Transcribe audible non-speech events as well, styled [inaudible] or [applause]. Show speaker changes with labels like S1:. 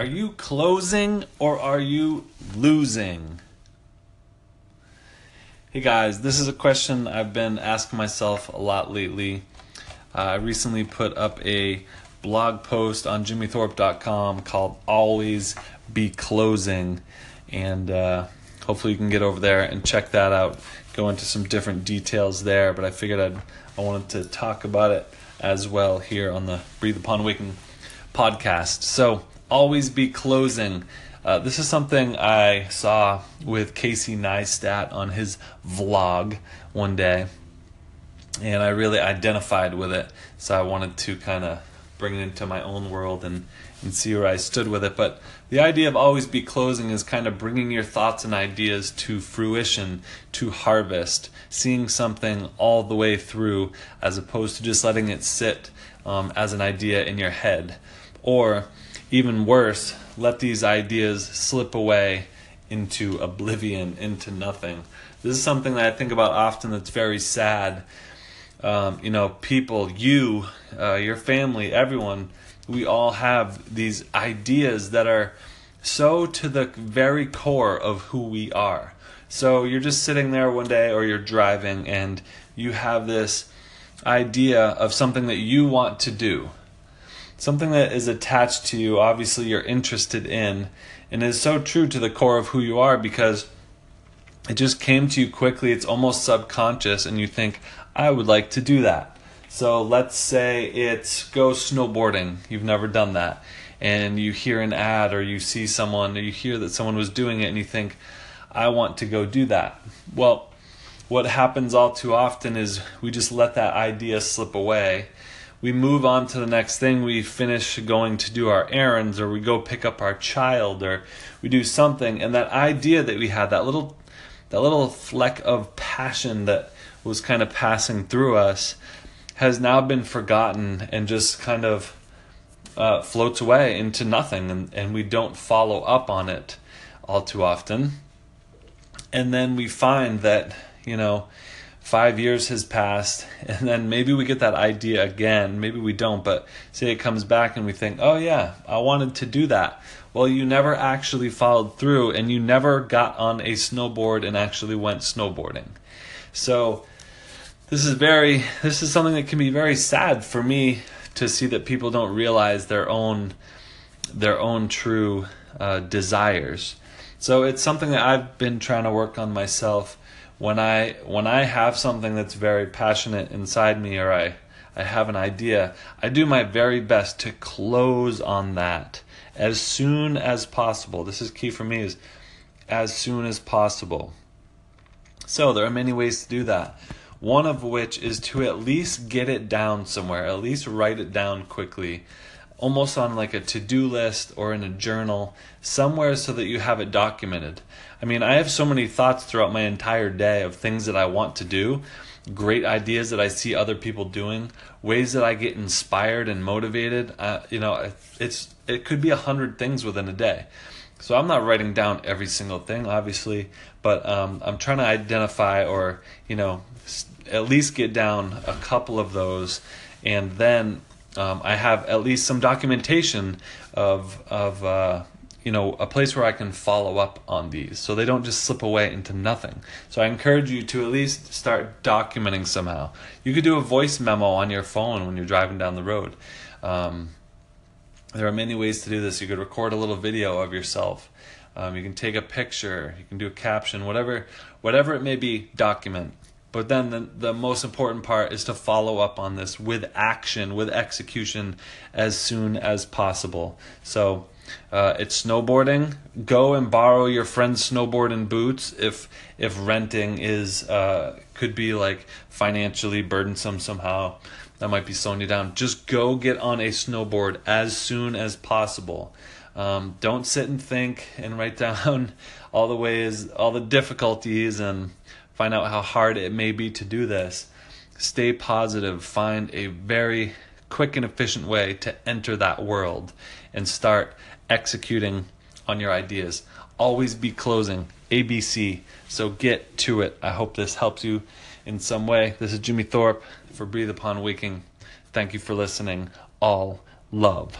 S1: Are you closing or are you losing? Hey guys, this is a question I've been asking myself a lot lately. Uh, I recently put up a blog post on jimmythorpe.com called Always Be Closing, and uh, hopefully you can get over there and check that out. Go into some different details there, but I figured I'd, I wanted to talk about it as well here on the Breathe Upon Waking podcast. So, always be closing. Uh, this is something I saw with Casey Neistat on his vlog one day, and I really identified with it. So I wanted to kind of bring it into my own world and, and see where I stood with it. But the idea of always be closing is kind of bringing your thoughts and ideas to fruition, to harvest, seeing something all the way through, as opposed to just letting it sit um, as an idea in your head. Or even worse, let these ideas slip away into oblivion, into nothing. This is something that I think about often that's very sad. Um, you know, people, you, uh, your family, everyone, we all have these ideas that are so to the very core of who we are. So you're just sitting there one day or you're driving and you have this idea of something that you want to do something that is attached to you, obviously you're interested in, and is so true to the core of who you are because it just came to you quickly. It's almost subconscious, and you think, I would like to do that. So let's say it's go snowboarding. You've never done that. And you hear an ad or you see someone or you hear that someone was doing it and you think, I want to go do that. Well, what happens all too often is we just let that idea slip away we move on to the next thing. We finish going to do our errands, or we go pick up our child, or we do something, and that idea that we had, that little, that little fleck of passion that was kind of passing through us, has now been forgotten and just kind of uh, floats away into nothing, and, and we don't follow up on it all too often. And then we find that you know five years has passed [laughs] and then maybe we get that idea again. Maybe we don't but say it comes back and we think oh yeah i wanted to do that. Well you never actually followed through and you never got on a snowboard and actually went snowboarding. So this is very this is something that can be very sad for me to see that people don't realize their own their own true uh, desires. So it's something that i've been trying to work on myself when I when I have something that's very passionate inside me or I I have an idea, I do my very best to close on that as soon as possible. This is key for me is as soon as possible. So there are many ways to do that. One of which is to at least get it down somewhere, at least write it down quickly almost on like a to-do list or in a journal somewhere so that you have it documented. I mean, I have so many thoughts throughout my entire day of things that I want to do, great ideas that I see other people doing, ways that I get inspired and motivated. Uh, you know, it's it could be a hundred things within a day. So I'm not writing down every single thing, obviously, but um, I'm trying to identify or you know at least get down a couple of those, and then um, I have at least some documentation of of uh, you know a place where I can follow up on these, so they don't just slip away into nothing. So I encourage you to at least start documenting somehow. You could do a voice memo on your phone when you're driving down the road. Um, there are many ways to do this. You could record a little video of yourself. Um, you can take a picture. You can do a caption. Whatever, whatever it may be, document. But then the, the most important part is to follow up on this with action, with execution as soon as possible. So uh, it's snowboarding. Go and borrow your friend's snowboard and boots if if renting is uh, could be like financially burdensome somehow. That might be slowing you down. Just go get on a snowboard as soon as possible. Um, don't sit and think and write [laughs] down all the ways, all the difficulties and find out how hard it may be to do this. Stay positive, find a very quick and efficient way to enter that world and start executing on your ideas. Always be closing, ABC. So get to it. I hope this helps you in some way. This is Jimmy Thorpe for Breathe Upon Waking. Thank you for listening. All love.